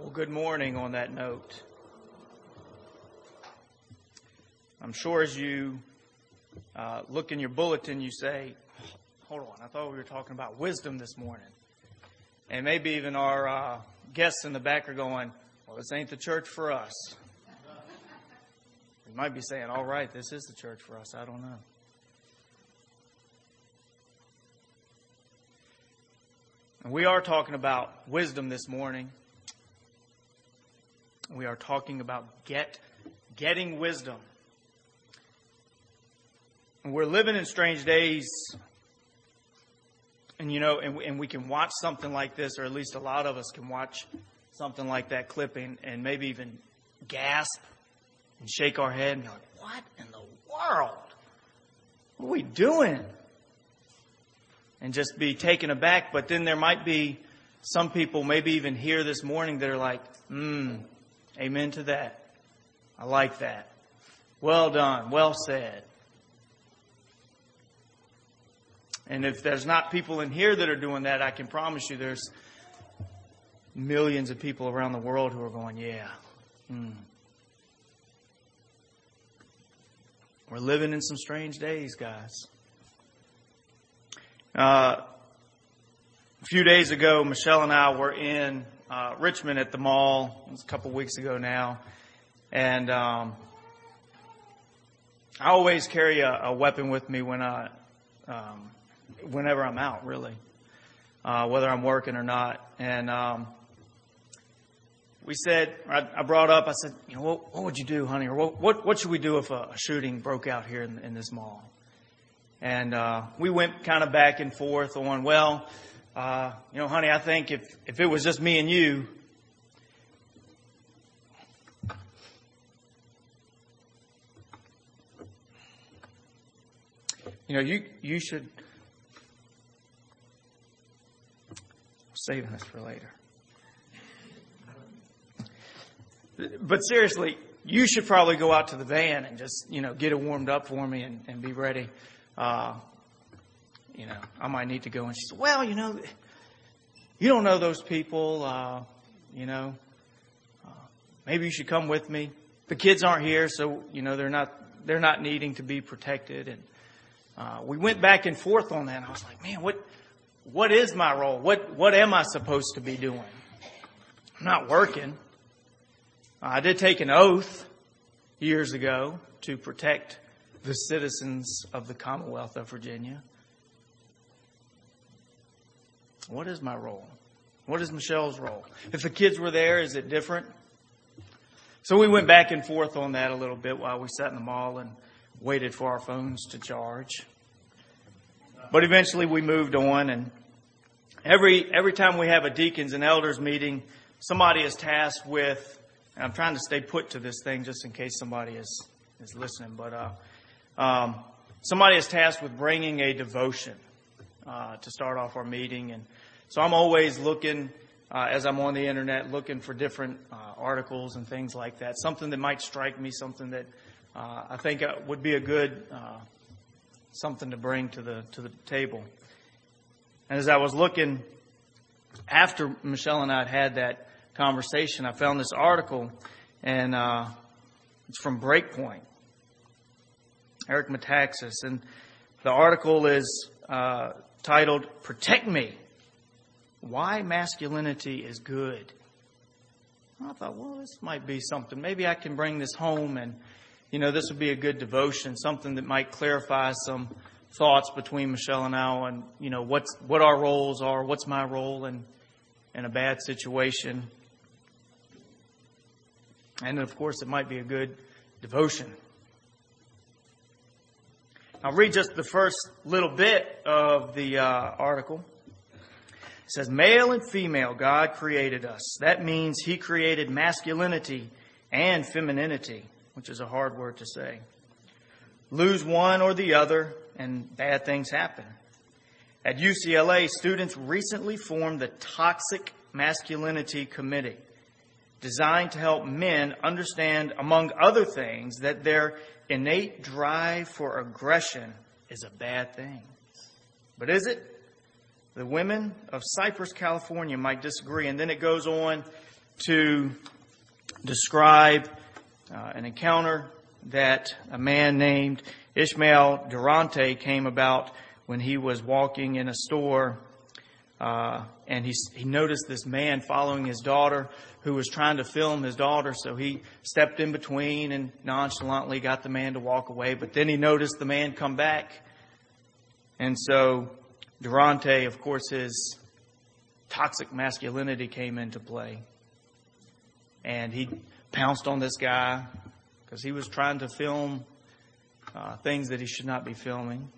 Well, good morning on that note. I'm sure as you uh, look in your bulletin, you say, Hold on, I thought we were talking about wisdom this morning. And maybe even our uh, guests in the back are going, Well, this ain't the church for us. You might be saying, All right, this is the church for us. I don't know. And we are talking about wisdom this morning. We are talking about get getting wisdom. And we're living in strange days. And you know, and, and we can watch something like this, or at least a lot of us can watch something like that clipping and maybe even gasp and shake our head and be like, what in the world? What are we doing? And just be taken aback. But then there might be some people, maybe even here this morning, that are like, hmm, Amen to that. I like that. Well done. Well said. And if there's not people in here that are doing that, I can promise you there's millions of people around the world who are going, yeah. Mm. We're living in some strange days, guys. Uh, a few days ago, Michelle and I were in uh, Richmond at the mall. It was a couple weeks ago now, and um, I always carry a, a, weapon with me when I, um, whenever I'm out, really, uh, whether I'm working or not. And um, we said, I, I, brought up, I said, you know, what, what would you do, honey, or what, what, what should we do if a, a shooting broke out here in, in this mall? And uh, we went kind of back and forth on, well, uh, you know, honey, I think if, if it was just me and you, you know, you, you should saving this for later. But seriously, you should probably go out to the van and just, you know, get it warmed up for me and, and be ready. Uh, you know, I might need to go. And she said, well, you know, you don't know those people, uh, you know, uh, maybe you should come with me. The kids aren't here, so, you know, they're not, they're not needing to be protected. And, uh, we went back and forth on that. And I was like, man, what, what is my role? What, what am I supposed to be doing? I'm not working. I did take an oath years ago to protect the citizens of the Commonwealth of Virginia. What is my role? What is Michelle's role? If the kids were there, is it different? So we went back and forth on that a little bit while we sat in the mall and waited for our phones to charge. But eventually we moved on and every every time we have a deacons and elders meeting, somebody is tasked with and I'm trying to stay put to this thing just in case somebody is is listening, but uh, um, somebody is tasked with bringing a devotion uh, to start off our meeting. And so I'm always looking, uh, as I'm on the internet, looking for different uh, articles and things like that. Something that might strike me, something that uh, I think uh, would be a good something to bring to the to the table. And as I was looking after Michelle and I had had that conversation, I found this article, and it's from Breakpoint. Eric Metaxas, and the article is uh, titled Protect Me Why Masculinity is Good. I thought, well, this might be something. Maybe I can bring this home and, you know, this would be a good devotion, something that might clarify some thoughts between Michelle and I and, you know, what's, what our roles are, what's my role in, in a bad situation. And of course, it might be a good devotion. I'll read just the first little bit of the uh, article. It says, Male and female, God created us. That means He created masculinity and femininity, which is a hard word to say. Lose one or the other, and bad things happen. At UCLA, students recently formed the Toxic Masculinity Committee, designed to help men understand, among other things, that their innate drive for aggression is a bad thing. But is it? The women of Cypress, California might disagree. And then it goes on to describe uh, an encounter that a man named Ishmael Durante came about when he was walking in a store uh, and he, he noticed this man following his daughter who was trying to film his daughter. So he stepped in between and nonchalantly got the man to walk away. But then he noticed the man come back. And so Durante, of course, his toxic masculinity came into play. And he pounced on this guy because he was trying to film uh, things that he should not be filming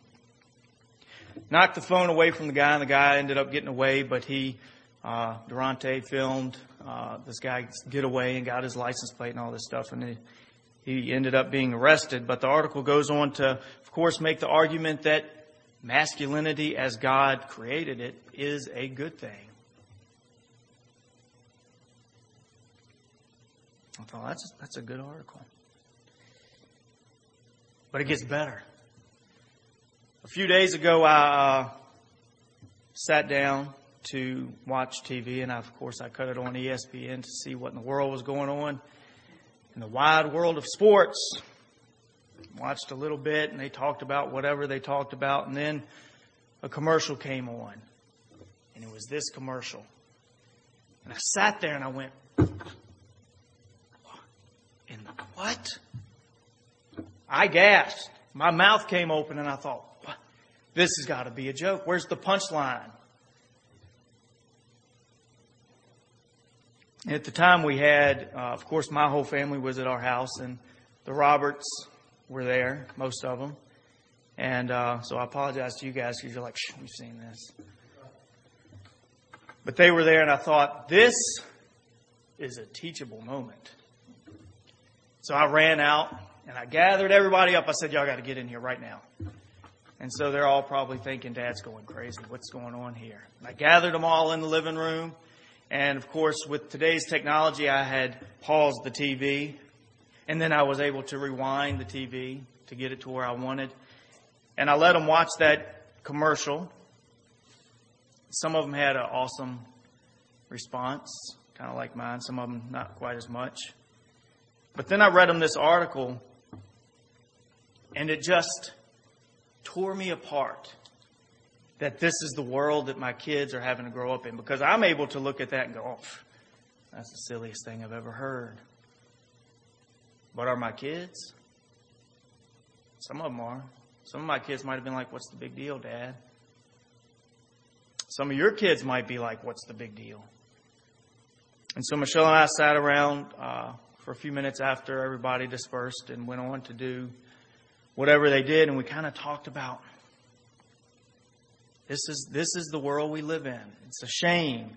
knocked the phone away from the guy, and the guy ended up getting away. But he, uh, Durante, filmed this guy get away and got his license plate and all this stuff, and he, ended up being arrested. But the article goes on to, of course, make the argument that masculinity, as God created it, is a good thing. I thought that's that's a good article, but it gets better. A few days ago, I uh, sat down to watch TV, and I, of course, I cut it on ESPN to see what in the world was going on in the wide world of sports. Watched a little bit, and they talked about whatever they talked about, and then a commercial came on, and it was this commercial. And I sat there and I went, in the what? I gasped. My mouth came open, and I thought, this has got to be a joke. Where's the punchline? At the time, we had, uh, of course, my whole family was at our house, and the Roberts were there, most of them. And uh, so I apologize to you guys because you're like, we've seen this. But they were there, and I thought, this is a teachable moment. So I ran out and I gathered everybody up. I said, Y'all got to get in here right now. And so they're all probably thinking, Dad's going crazy. What's going on here? And I gathered them all in the living room. And of course, with today's technology, I had paused the TV. And then I was able to rewind the TV to get it to where I wanted. And I let them watch that commercial. Some of them had an awesome response, kind of like mine. Some of them not quite as much. But then I read them this article, and it just tore me apart that this is the world that my kids are having to grow up in because I'm able to look at that and go, oh, that's the silliest thing I've ever heard. But are my kids? Some of them are. Some of my kids might have been like, What's the big deal, Dad? Some of your kids might be like, What's the big deal? And so Michelle and I sat around uh, for a few minutes after everybody dispersed and went on to do whatever they did, and we kind of talked about this is this is the world we live in. It's a shame.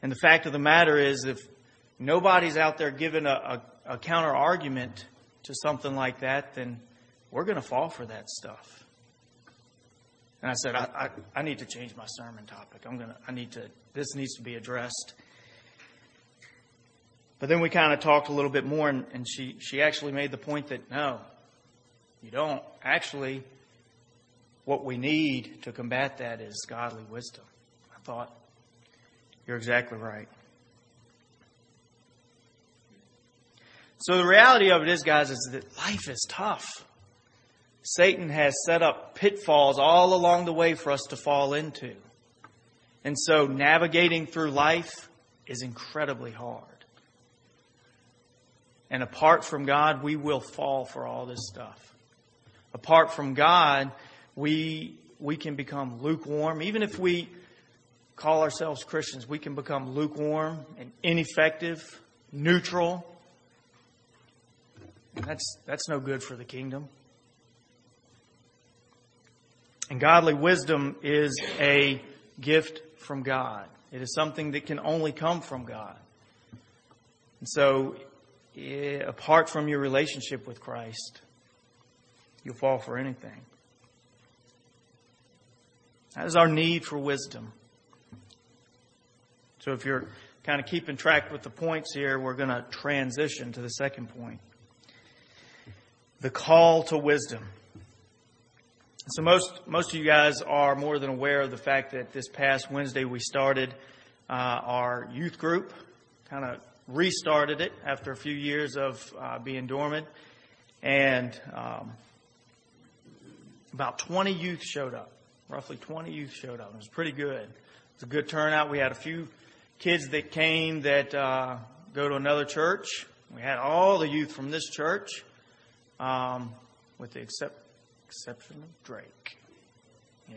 And the fact of the matter is if nobody's out there giving a, a, a counter argument to something like that, then we're going to fall for that stuff. And I said, I, I, I, need to change my sermon topic. I'm gonna I need to this needs to be addressed. But then we kind of talked a little bit more and, and she, she actually made the point that no, you don't. Actually, what we need to combat that is godly wisdom. I thought, you're exactly right. So the reality of it is, guys, is that life is tough. Satan has set up pitfalls all along the way for us to fall into. And so navigating through life is incredibly hard. And apart from God, we will fall for all this stuff apart from God, we, we can become lukewarm. Even if we call ourselves Christians, we can become lukewarm and ineffective, neutral. And that's, that's no good for the kingdom. And godly wisdom is a gift from God. It is something that can only come from God. And so, eh, apart from your relationship with Christ, You'll fall for anything. That is our need for wisdom. So if you're kind of keeping track with the points here, we're going to transition to the second point. The call to wisdom. So most most of you guys are more than aware of the fact that this past Wednesday we started uh, our youth group, kind of restarted it after a few years of uh, being dormant, and um, about 20 youth showed up. Roughly 20 youth showed up. It was pretty good. It was a good turnout. We had a few kids that came that uh, go to another church. We had all the youth from this church, um, with the except, exception of Drake. Yeah.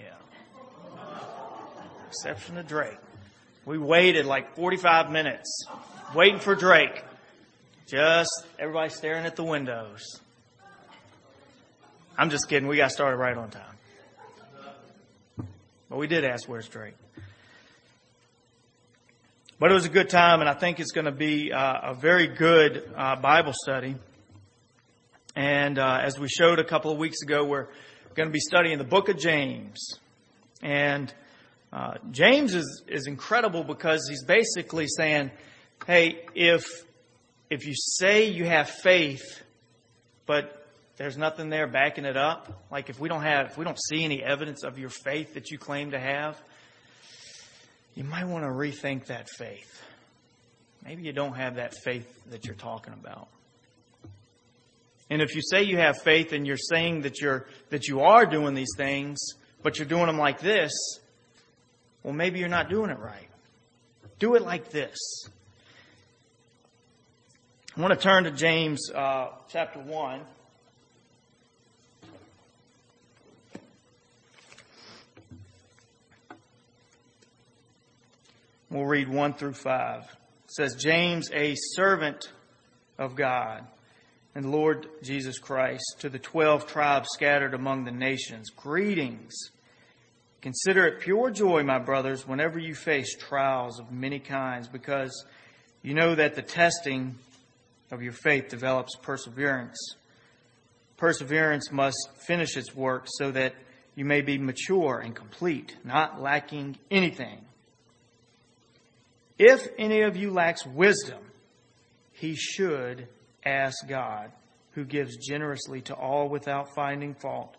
Exception of Drake. We waited like 45 minutes waiting for Drake. Just everybody staring at the windows. I'm just kidding. We got started right on time. But we did ask, where's Drake? But it was a good time, and I think it's going to be uh, a very good uh, Bible study. And uh, as we showed a couple of weeks ago, we're going to be studying the book of James. And uh, James is, is incredible because he's basically saying, hey, if, if you say you have faith, but there's nothing there backing it up, like if we don't have, if we don't see any evidence of your faith that you claim to have, you might want to rethink that faith. Maybe you don't have that faith that you're talking about. And if you say you have faith and you're saying that you're that you are doing these things, but you're doing them like this, well maybe you're not doing it right. Do it like this. I want to turn to James uh, chapter 1. We'll read 1 through 5. It says, James, a servant of God and Lord Jesus Christ, to the 12 tribes scattered among the nations, greetings. Consider it pure joy, my brothers, whenever you face trials of many kinds, because you know that the testing of your faith develops perseverance. Perseverance must finish its work so that you may be mature and complete, not lacking anything. If any of you lacks wisdom, he should ask God, who gives generously to all without finding fault,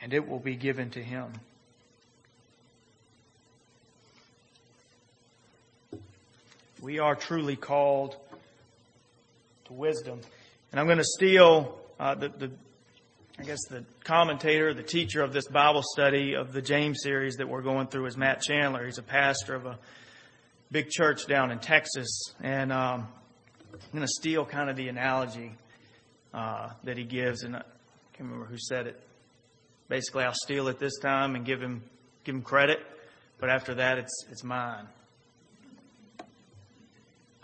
and it will be given to him. We are truly called to wisdom. And I'm going to steal uh, the, the, I guess, the commentator, the teacher of this Bible study of the James series that we're going through is Matt Chandler. He's a pastor of a big church down in Texas, and um, I'm going to steal kind of the analogy uh, that he gives, and I can't remember who said it. Basically, I'll steal it this time and give him give him credit, but after that, it's it's mine.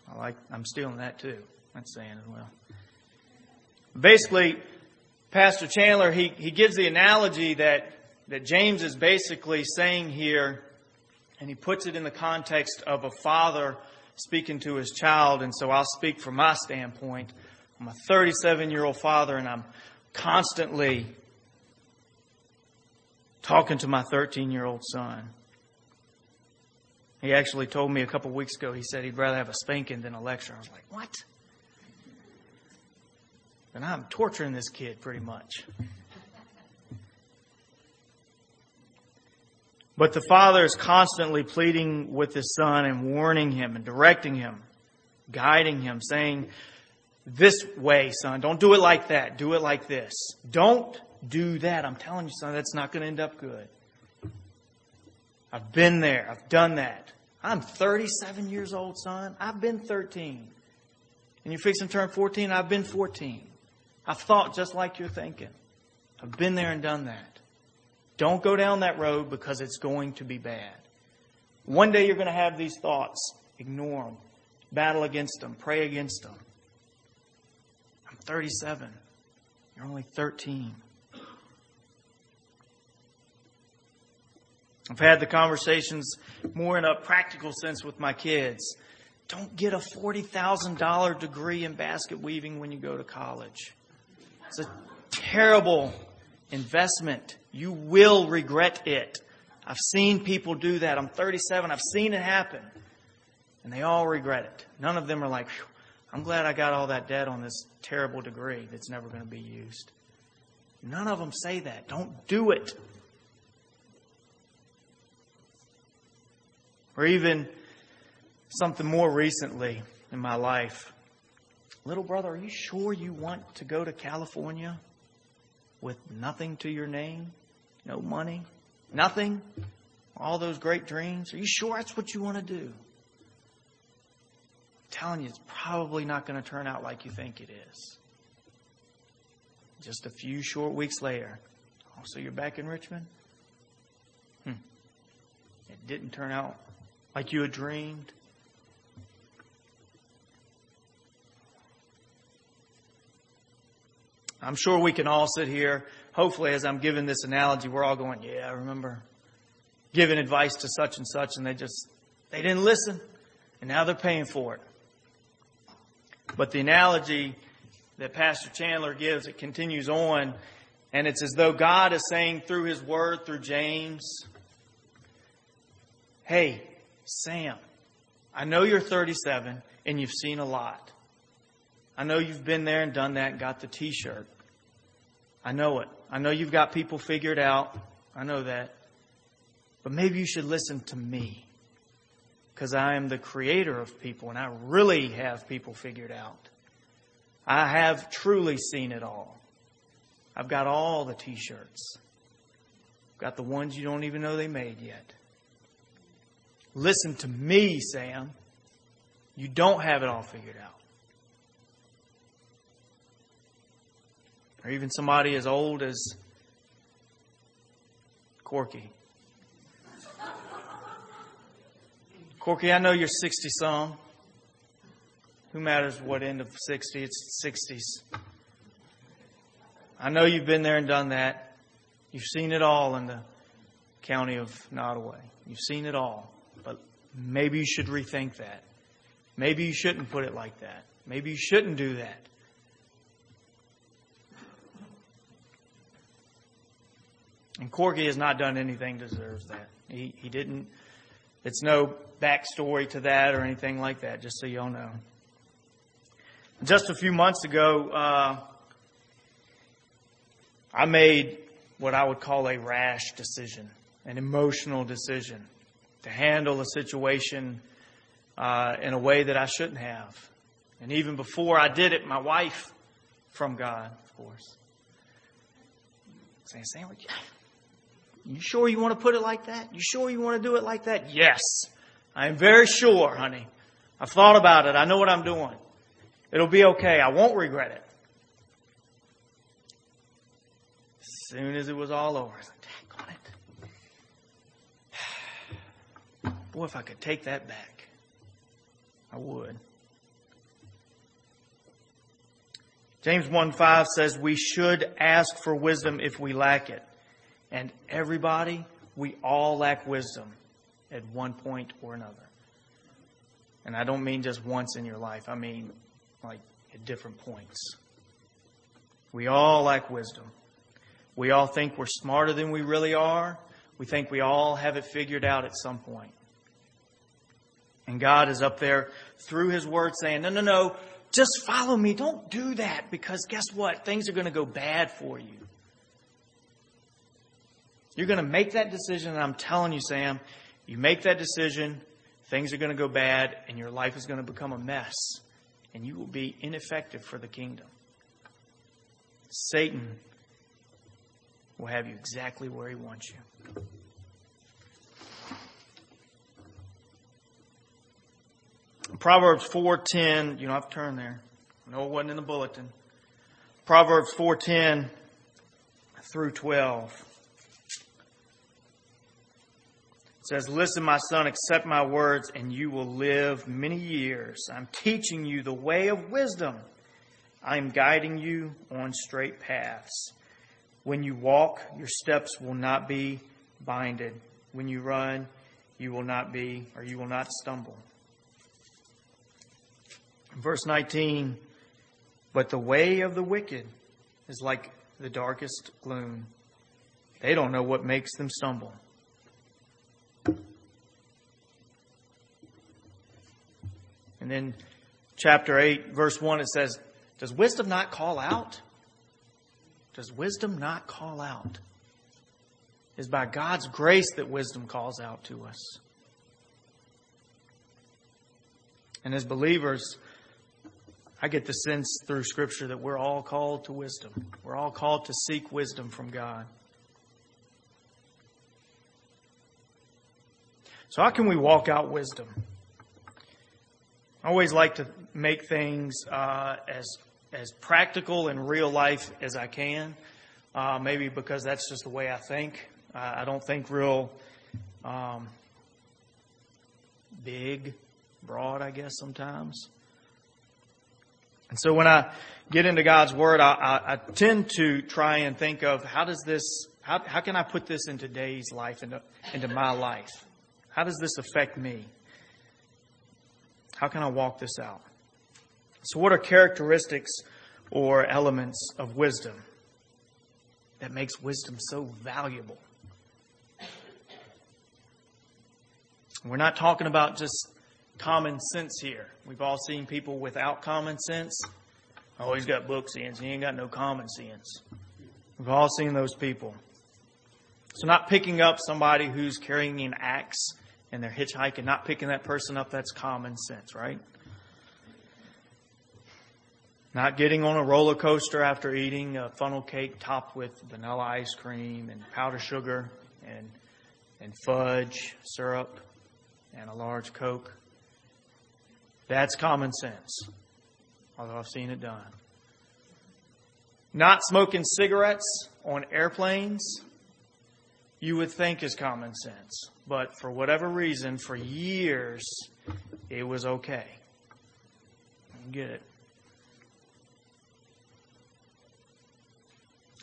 I like I'm stealing that too. That's saying as well. Basically, Pastor Chandler he he gives the analogy that that James is basically saying here and he puts it in the context of a father speaking to his child. And so I'll speak from my standpoint. I'm a 37 year old father, and I'm constantly talking to my 13 year old son. He actually told me a couple weeks ago, he said he'd rather have a spanking than a lecture. I was like, what? And I'm torturing this kid pretty much. But the father is constantly pleading with his son and warning him and directing him, guiding him, saying, This way, son, don't do it like that. Do it like this. Don't do that. I'm telling you, son, that's not going to end up good. I've been there. I've done that. I'm 37 years old, son. I've been 13. And you're fixing to turn 14. I've been 14. I've thought just like you're thinking. I've been there and done that. Don't go down that road because it's going to be bad. One day you're going to have these thoughts. Ignore them. Battle against them. Pray against them. I'm 37. You're only 13. I've had the conversations more in a practical sense with my kids. Don't get a $40,000 degree in basket weaving when you go to college. It's a terrible investment. You will regret it. I've seen people do that. I'm 37. I've seen it happen. And they all regret it. None of them are like, I'm glad I got all that debt on this terrible degree that's never going to be used. None of them say that. Don't do it. Or even something more recently. in my life. Little brother, are you sure you want to go to California with nothing to your name? No money? Nothing? All those great dreams? Are you sure that's what you want to do? I'm telling you, it's probably not going to turn out like you think it is. Just a few short weeks later. Oh, so you're back in Richmond? Hmm. It didn't turn out like you had dreamed. I'm sure we can all sit here. Hopefully, as I'm giving this analogy, we're all going, Yeah, I remember giving advice to such and such, and they just, they didn't listen, and now they're paying for it. But the analogy that Pastor Chandler gives, it continues on, and it's as though God is saying through His Word, through James, Hey, Sam, I know you're 37 and you've seen a lot. I know you've been there and done that and got the t shirt. I know it. I know you've got people figured out. I know that. But maybe you should listen to me. Because I am the creator of people and I really have people figured out. I have truly seen it all. I've got all the t shirts. Got the ones you don't even know they made yet. Listen to me, Sam. You don't have it all figured out. Or even somebody as old as Corky. Corky, I know you're 60 some. Who matters what end of 60? It's 60s. I know you've been there and done that. You've seen it all in the county of Nottoway. You've seen it all. But maybe you should rethink that. Maybe you shouldn't put it like that. Maybe you shouldn't do that. And Corky has not done anything deserves that. He, he didn't, it's no backstory to that or anything like that, just so y'all know. Just a few months ago, uh, I made what I would call a rash decision, an emotional decision to handle a situation uh, in a way that I shouldn't have. And even before I did it, my wife, from God, of course, saying, Sam, you sure you want to put it like that? You sure you want to do it like that? Yes. I am very sure, honey. I've thought about it. I know what I'm doing. It'll be okay. I won't regret it. As soon as it was all over, I was like, dang on it. Boy, if I could take that back, I would. James 1 5 says, We should ask for wisdom if we lack it. And everybody, we all lack wisdom at one point or another. And I don't mean just once in your life, I mean like at different points. We all lack wisdom. We all think we're smarter than we really are. We think we all have it figured out at some point. And God is up there through His Word saying, no, no, no, just follow me. Don't do that because guess what? Things are going to go bad for you. You're going to make that decision, and I'm telling you, Sam, you make that decision, things are going to go bad, and your life is going to become a mess, and you will be ineffective for the kingdom. Satan will have you exactly where he wants you. Proverbs 4:10, you don't have to turn there. No, it wasn't in the bulletin. Proverbs 4:10 through 12. Says, Listen, my son, accept my words, and you will live many years. I'm teaching you the way of wisdom. I'm guiding you on straight paths. When you walk, your steps will not be binded. When you run, you will not be, or you will not stumble. Verse 19, but the way of the wicked is like the darkest gloom. They don't know what makes them stumble. And then chapter 8, verse 1, it says, Does wisdom not call out? Does wisdom not call out? It is by God's grace that wisdom calls out to us. And as believers, I get the sense through Scripture that we're all called to wisdom. We're all called to seek wisdom from God. So, how can we walk out wisdom? I always like to make things uh, as as practical in real life as I can. Uh, maybe because that's just the way I think. Uh, I don't think real um, big, broad. I guess sometimes. And so when I get into God's Word, I, I, I tend to try and think of how does this, how, how can I put this in today's life, into, into my life? How does this affect me? How can I walk this out? So, what are characteristics or elements of wisdom that makes wisdom so valuable? We're not talking about just common sense here. We've all seen people without common sense. Oh, he's got book sense. He ain't got no common sense. We've all seen those people. So, not picking up somebody who's carrying an axe and they're hitchhiking, not picking that person up, that's common sense, right? Not getting on a roller coaster after eating a funnel cake topped with vanilla ice cream and powdered sugar and, and fudge syrup and a large Coke. That's common sense, although I've seen it done. Not smoking cigarettes on airplanes, you would think is common sense. But for whatever reason, for years, it was okay. Get it?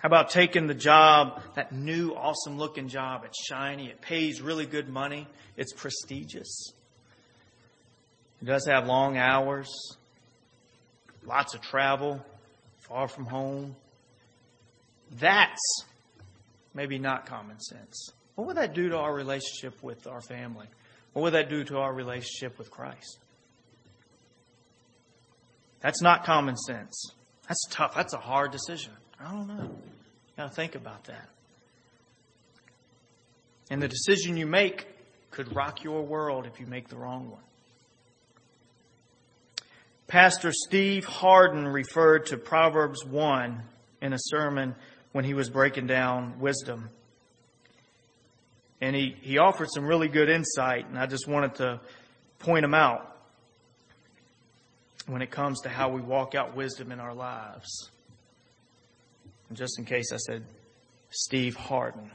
How about taking the job, that new awesome looking job? It's shiny, it pays really good money, it's prestigious. It does have long hours, lots of travel, far from home. That's maybe not common sense. What would that do to our relationship with our family? What would that do to our relationship with Christ? That's not common sense. That's tough. That's a hard decision. I don't know. You got to think about that. And the decision you make could rock your world if you make the wrong one. Pastor Steve Harden referred to Proverbs 1 in a sermon when he was breaking down wisdom. And he, he offered some really good insight, and I just wanted to point them out when it comes to how we walk out wisdom in our lives. And just in case I said Steve Harden.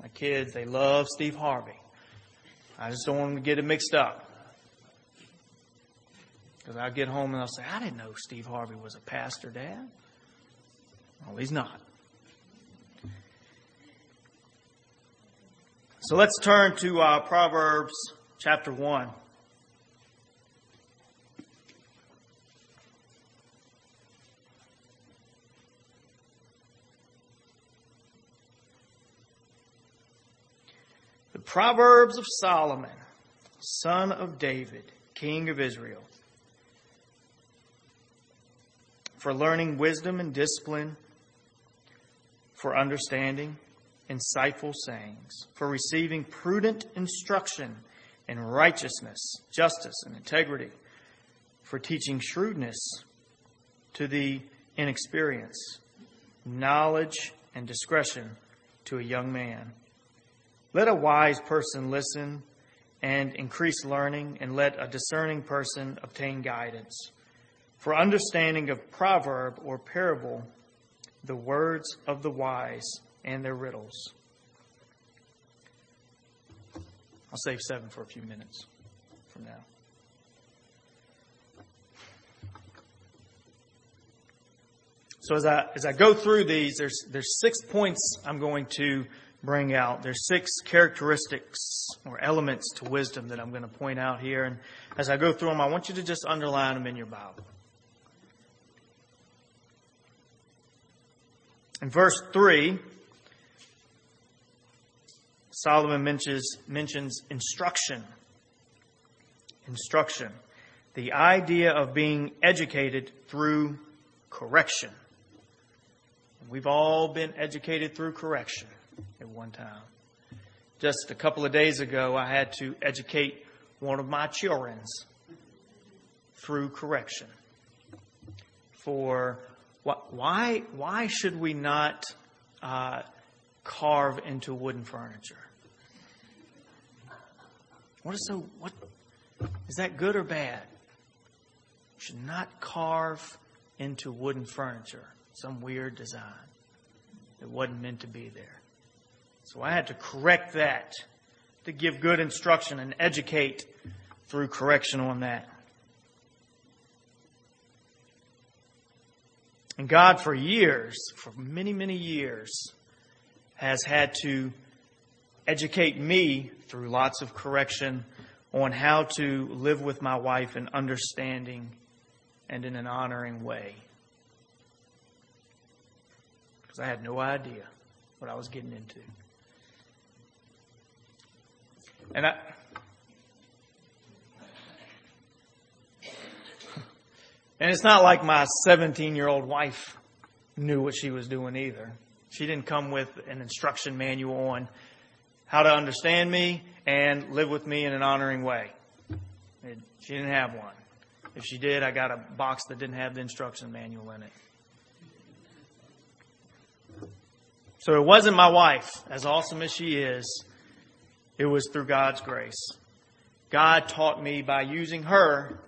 My kids, they love Steve Harvey. I just don't want them to get it mixed up. Because I'll get home and I'll say, I didn't know Steve Harvey was a pastor, Dad. Well, he's not. So let's turn to uh, Proverbs chapter 1. The Proverbs of Solomon, son of David, king of Israel. for learning wisdom and discipline, for understanding insightful sayings, for receiving prudent instruction in righteousness, justice, and integrity, for teaching shrewdness to the inexperienced, knowledge and discretion to a young man. Let a wise person listen and increase learning, and let a discerning person obtain guidance. For understanding of proverb or parable, the words of the wise and their riddles. I'll save seven for a few minutes from now. So as I as I go through these, there's there's six points I'm going to bring out. There's six characteristics or elements to wisdom that I'm going to point out here, and as I go through them, I want you to just underline them in your Bible. In verse 3, Solomon mentions, mentions instruction. Instruction. The idea of being educated through correction. We've all been educated through correction at one time. Just a couple of days ago, I had to educate one of my children's. through correction. For why, why should we not uh, carve into wooden furniture? What is so, what, is that good or bad? We should not carve into wooden furniture some weird design that wasn't meant to be there. So I had to correct that, to give good instruction and educate through correction on that. And God, for years, for many, many years, has had to educate me through lots of correction on how to live with my wife in understanding and in an honoring way. Because I had no idea what I was getting into. And I. And it's not like my 17 year old wife knew what she was doing either. She didn't come with an instruction manual on how to understand me and live with me in an honoring way. She didn't have one. If she did, I got a box that didn't have the instruction manual in it. So it wasn't my wife, as awesome as she is, it was through God's grace. God taught me by using her.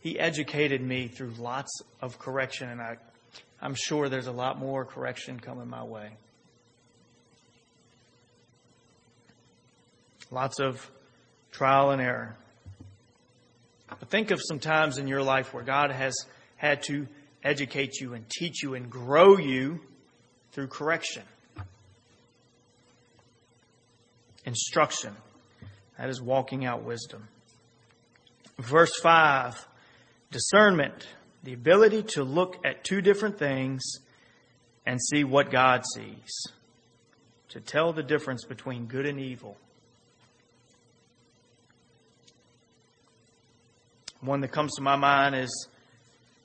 He educated me through lots of correction, and I, I'm sure there's a lot more correction coming my way. Lots of trial and error. But think of some times in your life where God has had to educate you and teach you and grow you through correction. Instruction. That is walking out wisdom. Verse 5 discernment, the ability to look at two different things and see what God sees, to tell the difference between good and evil. One that comes to my mind is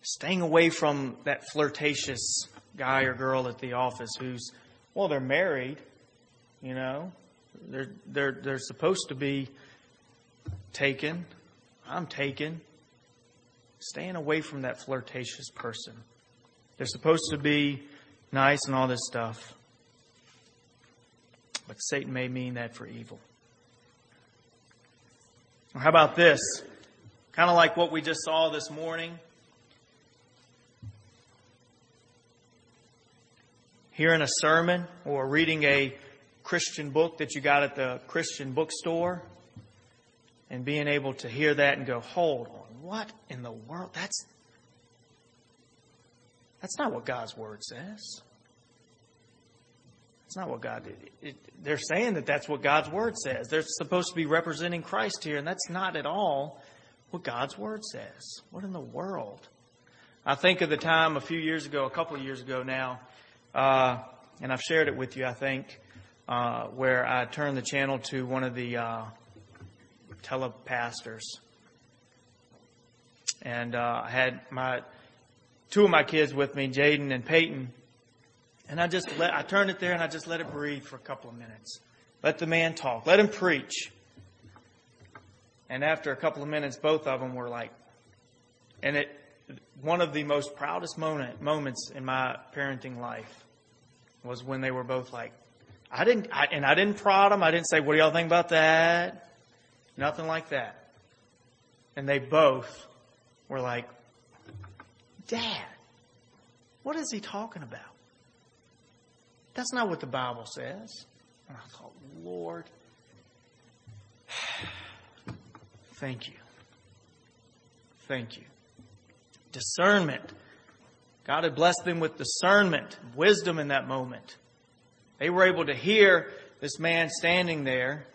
staying away from that flirtatious guy or girl at the office who's, well, they're married, you know, they're, they're, they're supposed to be taken. I'm taken. Staying away from that flirtatious person. They're supposed to be nice and all this stuff. But Satan may mean that for evil. How about this? Kind of like what we just saw this morning. Hearing a sermon or reading a Christian book that you got at the Christian bookstore and being able to hear that and go, hold on, what in the world? That's, that's not what God's word says. It's not what God did. It, they're saying that that's what God's word says. They're supposed to be representing Christ here, and that's not at all what God's Word says. What in the world? I think of the time a few years ago, a couple of years ago now, uh, and I've shared it with you, I think, uh, where I turned the channel to one of the uh, telepastors. And uh, I had my two of my kids with me, Jaden and Peyton. And I just let I turned it there and I just let it breathe for a couple of minutes. Let the man talk. Let him preach. And after a couple of minutes, both of them were like, and it, one of the most proudest moment, moments in my parenting life was when they were both like, I didn't, I, and I didn't prod them. I didn't say, what do y'all think about that? Nothing like that. And they both were like, Dad, what is he talking about? That's not what the Bible says. And I thought, Lord, Thank you. Thank you. Discernment. God had blessed them with discernment, wisdom in that moment. They were able to hear this man standing there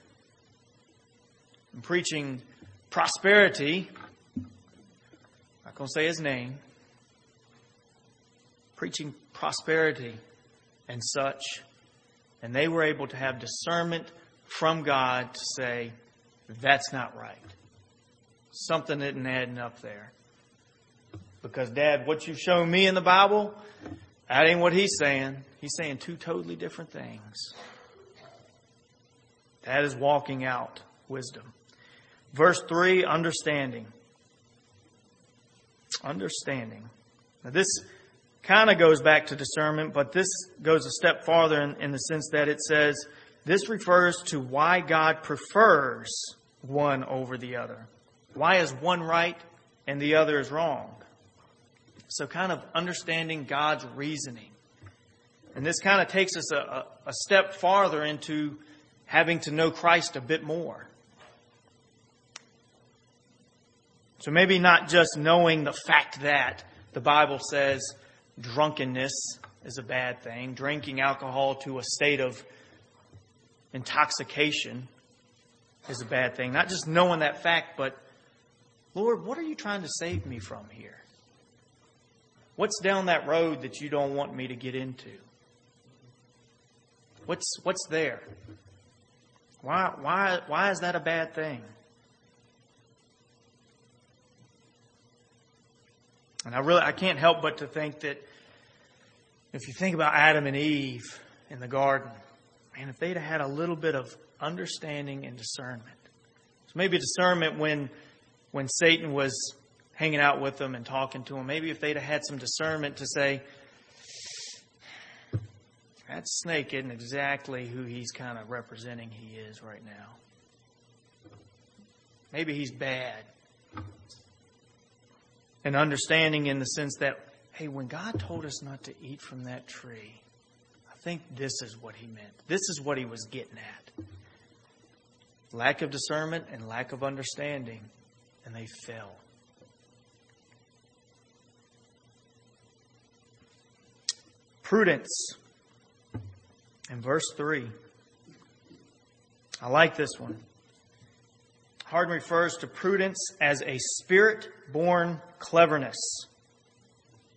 and preaching prosperity. I'm not going to say his name. Preaching prosperity and such. And they were able to have discernment from God to say, that's not right something isn't adding up there. Because, Dad, what you've shown me in the Bible, that ain't what he's saying. He's saying two totally different things. That is walking out wisdom. Verse 3 understanding. Understanding. Now, this kind of goes back to discernment, but this goes a step farther in, in the sense that it says this refers to why God prefers one over the other. Why is one right and the other is wrong? So, kind of understanding God's reasoning. And this kind of takes us a, a, step farther into having to know Christ a bit more. So, maybe not just knowing the fact that the Bible says drunkenness is a bad thing, drinking alcohol to a state of intoxication is a bad thing. Not just knowing that fact, but Lord, what are you trying to save me from here? What's down that road that you don't want me to get into? What's what's there? Why why why is that a bad thing? And I really I can't help but to think that if you think about Adam and Eve in the garden, man, if they'd have had a little bit of understanding and discernment. So maybe discernment when when Satan was hanging out with them and talking to them, maybe if they'd have had some discernment to say, that snake isn't exactly who he's kind of representing he is right now. Maybe he's bad. And understanding in the sense that, hey, when God told us not to eat from that tree, I think this is what he meant. This is what he was getting at. Lack of discernment and lack of understanding, and they fell. Prudence. In verse 3. I like this one. Hardin refers to prudence as a spirit born cleverness.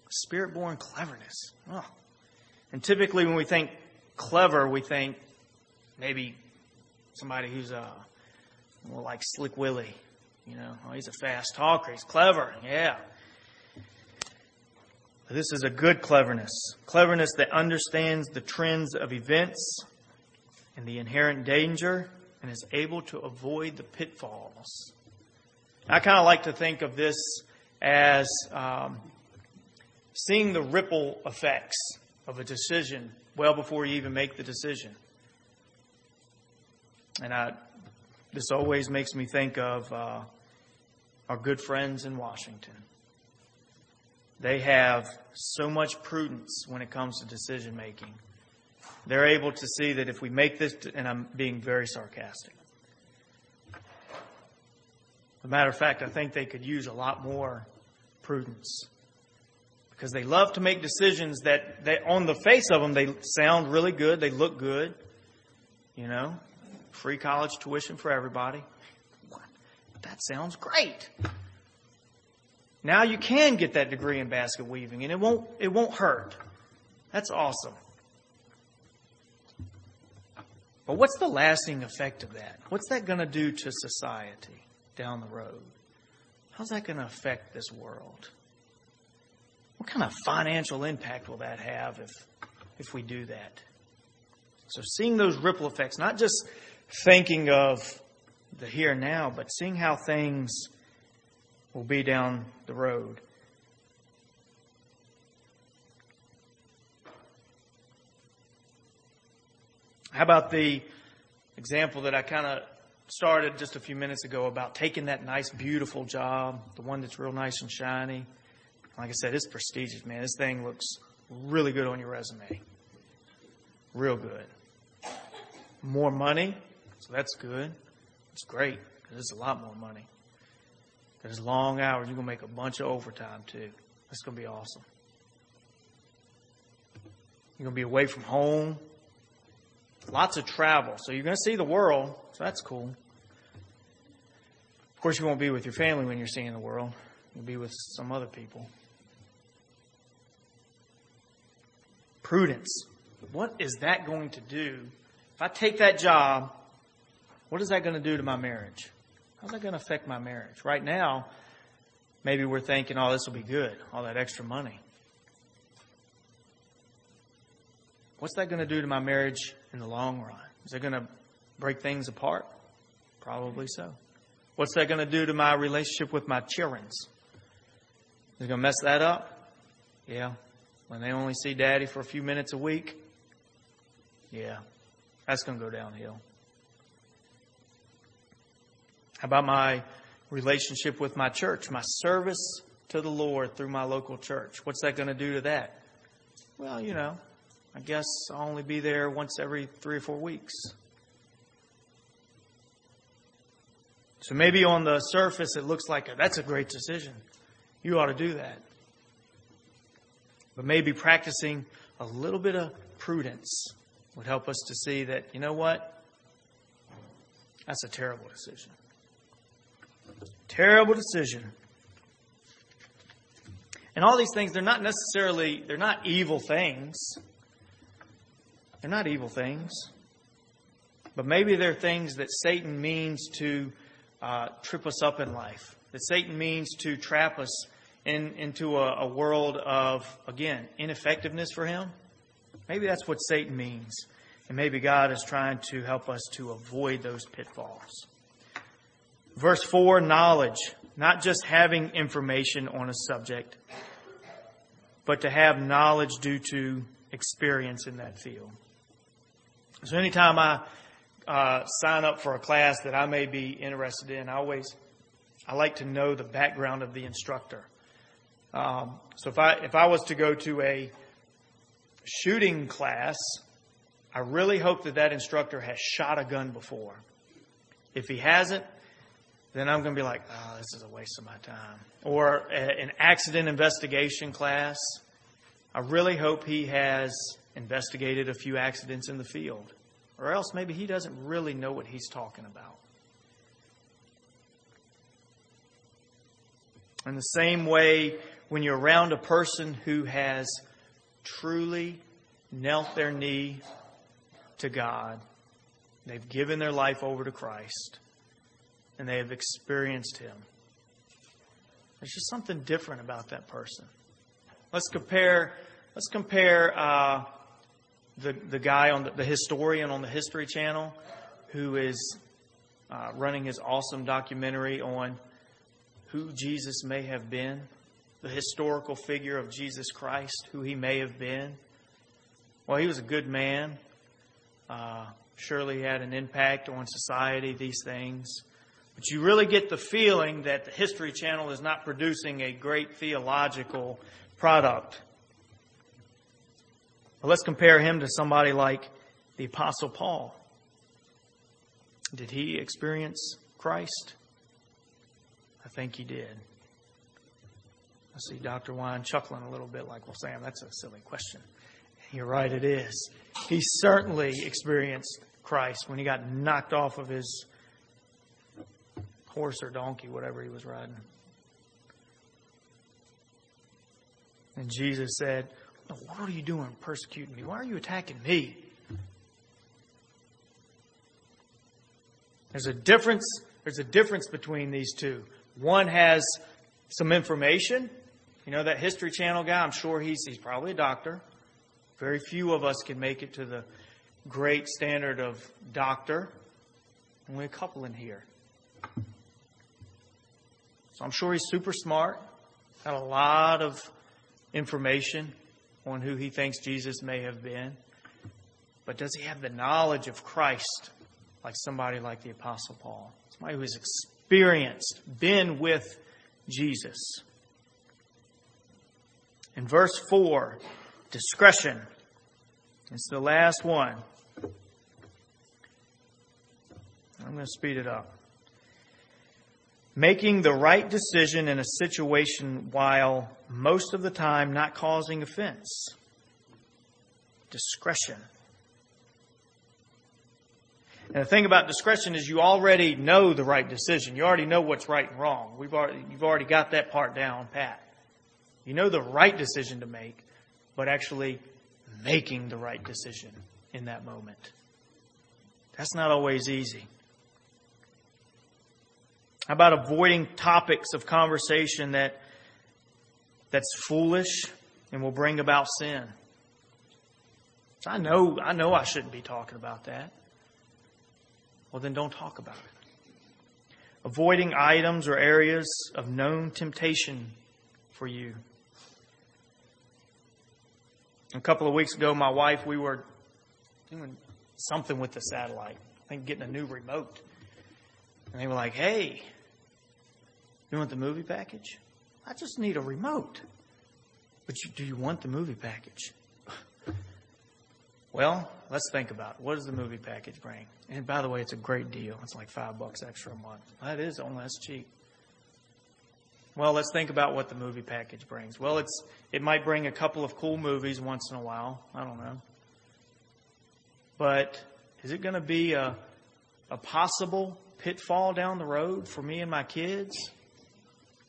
Spirit born cleverness. Oh. And typically, when we think clever, we think maybe somebody who's uh, more like Slick Willie. You know, oh, he's a fast talker. He's clever. Yeah. This is a good cleverness. Cleverness that understands the trends of events and the inherent danger and is able to avoid the pitfalls. I kind of like to think of this as um, seeing the ripple effects of a decision well before you even make the decision. And I, this always makes me think of uh, our good friends in Washington. They have so much prudence when it comes to decision making. They're able to see that if we make this, and I'm being very sarcastic. As a matter of fact, I think they could use a lot more prudence because they love to make decisions that, that on the face of them they sound really good, they look good, you know, free college tuition for everybody. That sounds great. Now you can get that degree in basket weaving and it won't it won't hurt. That's awesome. But what's the lasting effect of that? What's that going to do to society down the road? How's that going to affect this world? What kind of financial impact will that have if, if we do that? So, seeing those ripple effects, not just thinking of the here and now, but seeing how things will be down the road. How about the example that I kind of started just a few minutes ago about taking that nice, beautiful job, the one that's real nice and shiny? Like I said, it's prestigious, man. This thing looks really good on your resume. Real good. More money, so that's good. It's great. Because it's a lot more money. There's long hours. You're going to make a bunch of overtime, too. That's going to be awesome. You're going to be away from home. Lots of travel. So you're going to see the world. So that's cool. Of course, you won't be with your family when you're seeing the world. You'll be with some other people. Prudence. What is that going to do? If I take that job, what is that going to do to my marriage? How's that going to affect my marriage? Right now, maybe we're thinking, oh, this will be good, all that extra money. What's that going to do to my marriage in the long run? Is it going to break things apart? Probably so. What's that going to do to my relationship with my children? Is it going to mess that up? Yeah. When they only see daddy for a few minutes a week? Yeah. That's going to go downhill. About my relationship with my church, my service to the Lord through my local church? What's that going to do to that? Well, you know, I guess I'll only be there once every three or four weeks. So maybe on the surface it looks like that's a great decision. You ought to do that. But maybe practicing a little bit of prudence would help us to see that, you know what? That's a terrible decision. Terrible decision. And all these things, they're not necessarily, they're not evil things. They're not evil things. But maybe they're things that Satan means to uh, trip us up in life. That Satan means to trap us in, into a, a world of, again, ineffectiveness for him. Maybe that's what Satan means. And maybe God is trying to help us to avoid those pitfalls. Verse 4 knowledge, not just having information on a subject, but to have knowledge due to experience in that field. So anytime I uh, sign up for a class that I may be interested in, I always I like to know the background of the instructor. Um, so if I if I was to go to a shooting class, I really hope that that instructor has shot a gun before. If he hasn't, then I'm going to be like, oh, this is a waste of my time. Or an accident investigation class. I really hope he has investigated a few accidents in the field. Or else maybe he doesn't really know what he's talking about. In the same way, when you're around a person who has truly knelt their knee to God, they've given their life over to Christ and they have experienced Him. There's just something different about that person. Let's compare. Let's compare uh, the the guy on the, the, historian on the History Channel, who is uh, running his awesome documentary on who Jesus may have been, the historical figure of Jesus Christ, who he may have been. Well, he was a good man. Uh, surely he had an impact on society. These things. But you really get the feeling that the History Channel is not producing a great theological product. Let's compare him to somebody like the Apostle Paul. Did he experience Christ? I think he did. I see Dr. Wine chuckling a little bit like, well, Sam, that's a silly question. You're right, it is. He certainly experienced Christ when he got knocked off of his horse or donkey, whatever he was riding. And Jesus said, What are you doing persecuting me? Why are you attacking me? There's a difference. There's a difference between these two. One has some information. You know that History Channel guy. I'm sure he's he's probably a doctor. Very few of us can make it to the great standard of doctor. Only a couple in here. So I'm sure he's super smart, got a lot of information on who he thinks Jesus may have been. But does he have the knowledge of Christ like somebody like the Apostle Paul? Somebody who has experienced, been with Jesus. In verse 4, discretion. It's the last one. I'm going to speed it up making the right decision in a situation while most of the time not causing offense. Discretion. And the thing about discretion is you already know the right decision. You already know what's right and wrong. We've already, you've already got that part down pat. You know the right decision to make, but actually making the right decision in that moment. That's not always easy. How about avoiding topics of conversation that that's foolish and will bring about sin? I know I know I shouldn't be talking about that. Well then don't talk about it. Avoiding items or areas of known temptation for you. A couple of weeks ago, my wife, we were doing something with the satellite. I think getting a new remote. And they were like, hey, you want the movie package? I just need a remote. But you, do you want the movie package? well, let's think about it. What does the movie package bring? And by the way, it's a great deal. It's like five bucks extra a month. That is only that's cheap. Well, let's think about what the movie package brings. Well, it's it might bring a couple of cool movies once in a while. I don't know. But is it going to be a a possible pitfall down the road for me and my kids?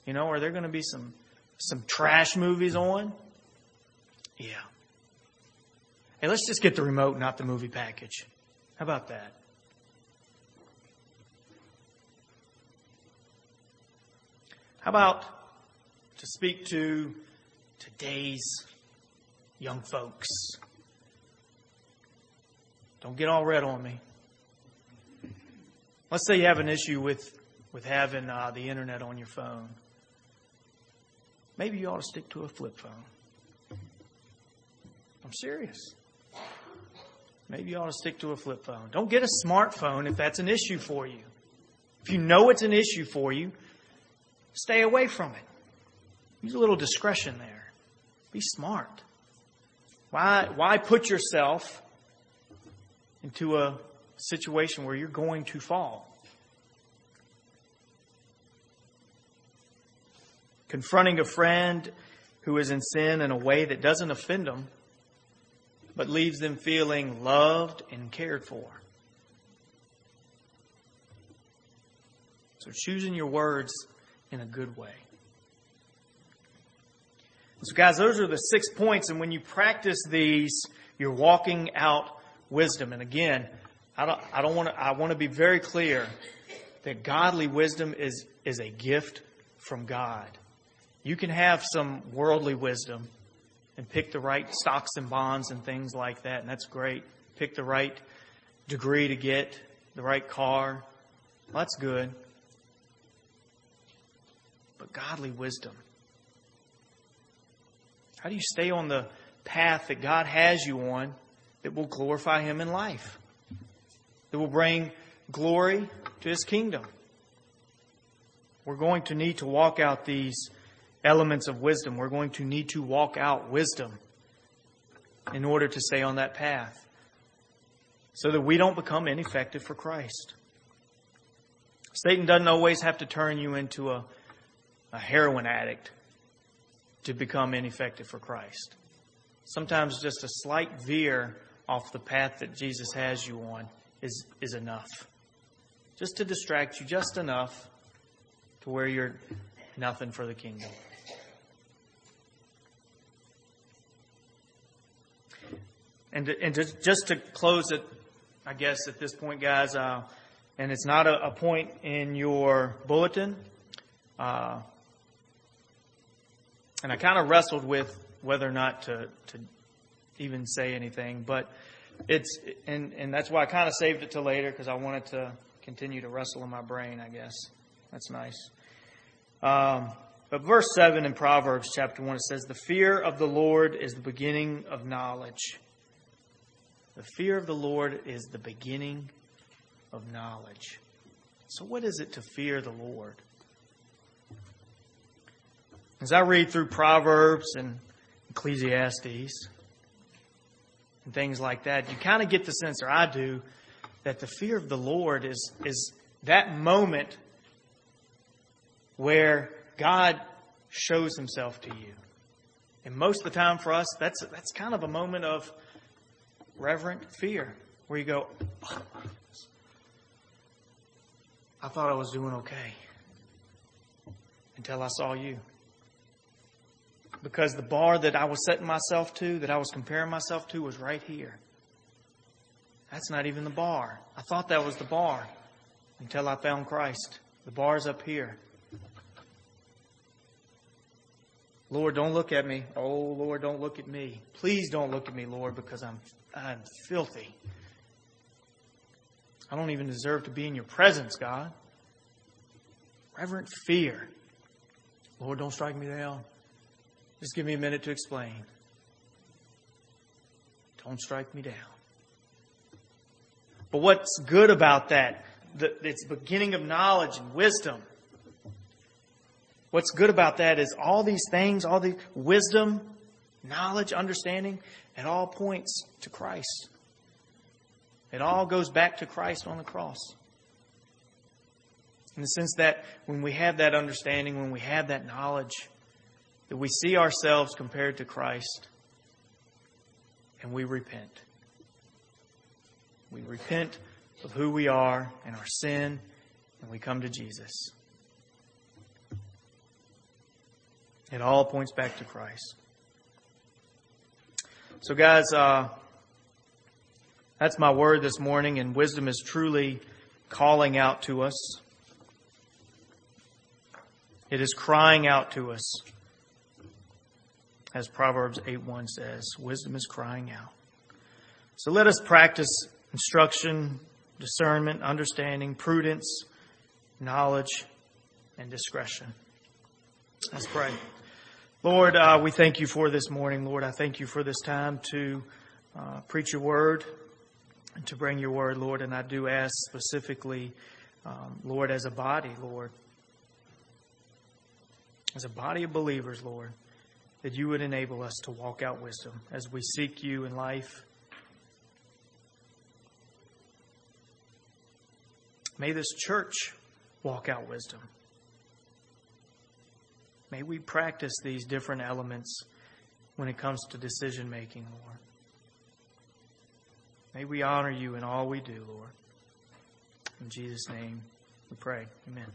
You know, are there going to be some some trash movies on? Yeah. Hey, let's just get the remote, not the movie package. How about that? How about to speak to today's young folks? Don't get all red on me. Let's say you have an issue with, with having uh, the internet on your phone. Maybe you ought to stick to a flip phone. I'm serious. Maybe you ought to stick to a flip phone. Don't get a smartphone if that's an issue for you. If you know it's an issue for you, stay away from it. Use a little discretion there. Be smart. Why, why put yourself into a situation where you're going to fall? Confronting a friend who is in sin in a way that doesn't offend them, but leaves them feeling loved and cared for. So choosing your words in a good way. So, guys, those are the six points, and when you practice these, you're walking out wisdom. And again, I don't, I don't want to. I want to be very clear that godly wisdom is is a gift from God. You can have some worldly wisdom and pick the right stocks and bonds and things like that, and that's great. Pick the right degree to get, the right car. Well, that's good. But godly wisdom. How do you stay on the path that God has you on that will glorify Him in life? That will bring glory to His kingdom? We're going to need to walk out these elements of wisdom. We're going to need to walk out wisdom in order to stay on that path so that we don't become ineffective for Christ. Satan doesn't always have to turn you into a, a heroin addict to become ineffective for Christ. Sometimes just a slight veer off the path that Jesus has you on is, is enough. Just to distract you just enough to where you're nothing for the kingdom. And, and to, just to close it, I guess at this point, guys, uh, and it's not a, a, point in your bulletin. Uh, and I kind of wrestled with whether or not to, to even say anything, but it's and and that's why I kind of saved it to later because I wanted to continue to wrestle in my brain. I guess that's nice. Um, but verse seven in Proverbs chapter one it says, "The fear of the Lord is the beginning of knowledge." The fear of the Lord is the beginning of knowledge. So, what is it to fear the Lord? As I read through Proverbs and Ecclesiastes and things like that, you kind of get the sense, or I do, that the fear of the Lord is, is that moment where God shows himself to you. And most of the time for us, that's, that's kind of a moment of reverent fear, where you go, I thought I was doing okay until I saw you. Because the bar that I was setting myself to, that I was comparing myself to, was right here. That's not even the bar. I thought that was the bar until I found Christ. The bar's up here. Lord, don't look at me. Oh, Lord, don't look at me. Please don't look at me, Lord, because I'm I'm filthy. I don't even deserve to be in your presence, God. Reverent fear. Lord, don't strike me down. Just give me a minute to explain. Don't strike me down. But what's good about that? The, it's the beginning of knowledge and wisdom. What's good about that is all these things, all the wisdom, knowledge, understanding, it all points to Christ. It all goes back to Christ on the cross. In the sense that when we have that understanding, when we have that knowledge, that we see ourselves compared to Christ and we repent. We repent of who we are and our sin, and we come to Jesus. It all points back to Christ. So, guys, uh, that's my word this morning, and wisdom is truly calling out to us. It is crying out to us. As Proverbs 8 1 says, wisdom is crying out. So let us practice instruction, discernment, understanding, prudence, knowledge, and discretion. Let's pray. Lord, uh, we thank you for this morning. Lord, I thank you for this time to uh, preach your word and to bring your word, Lord. And I do ask specifically, um, Lord, as a body, Lord, as a body of believers, Lord, that you would enable us to walk out wisdom as we seek you in life. May this church walk out wisdom. May we practice these different elements when it comes to decision making, Lord. May we honor you in all we do, Lord. In Jesus' name we pray. Amen.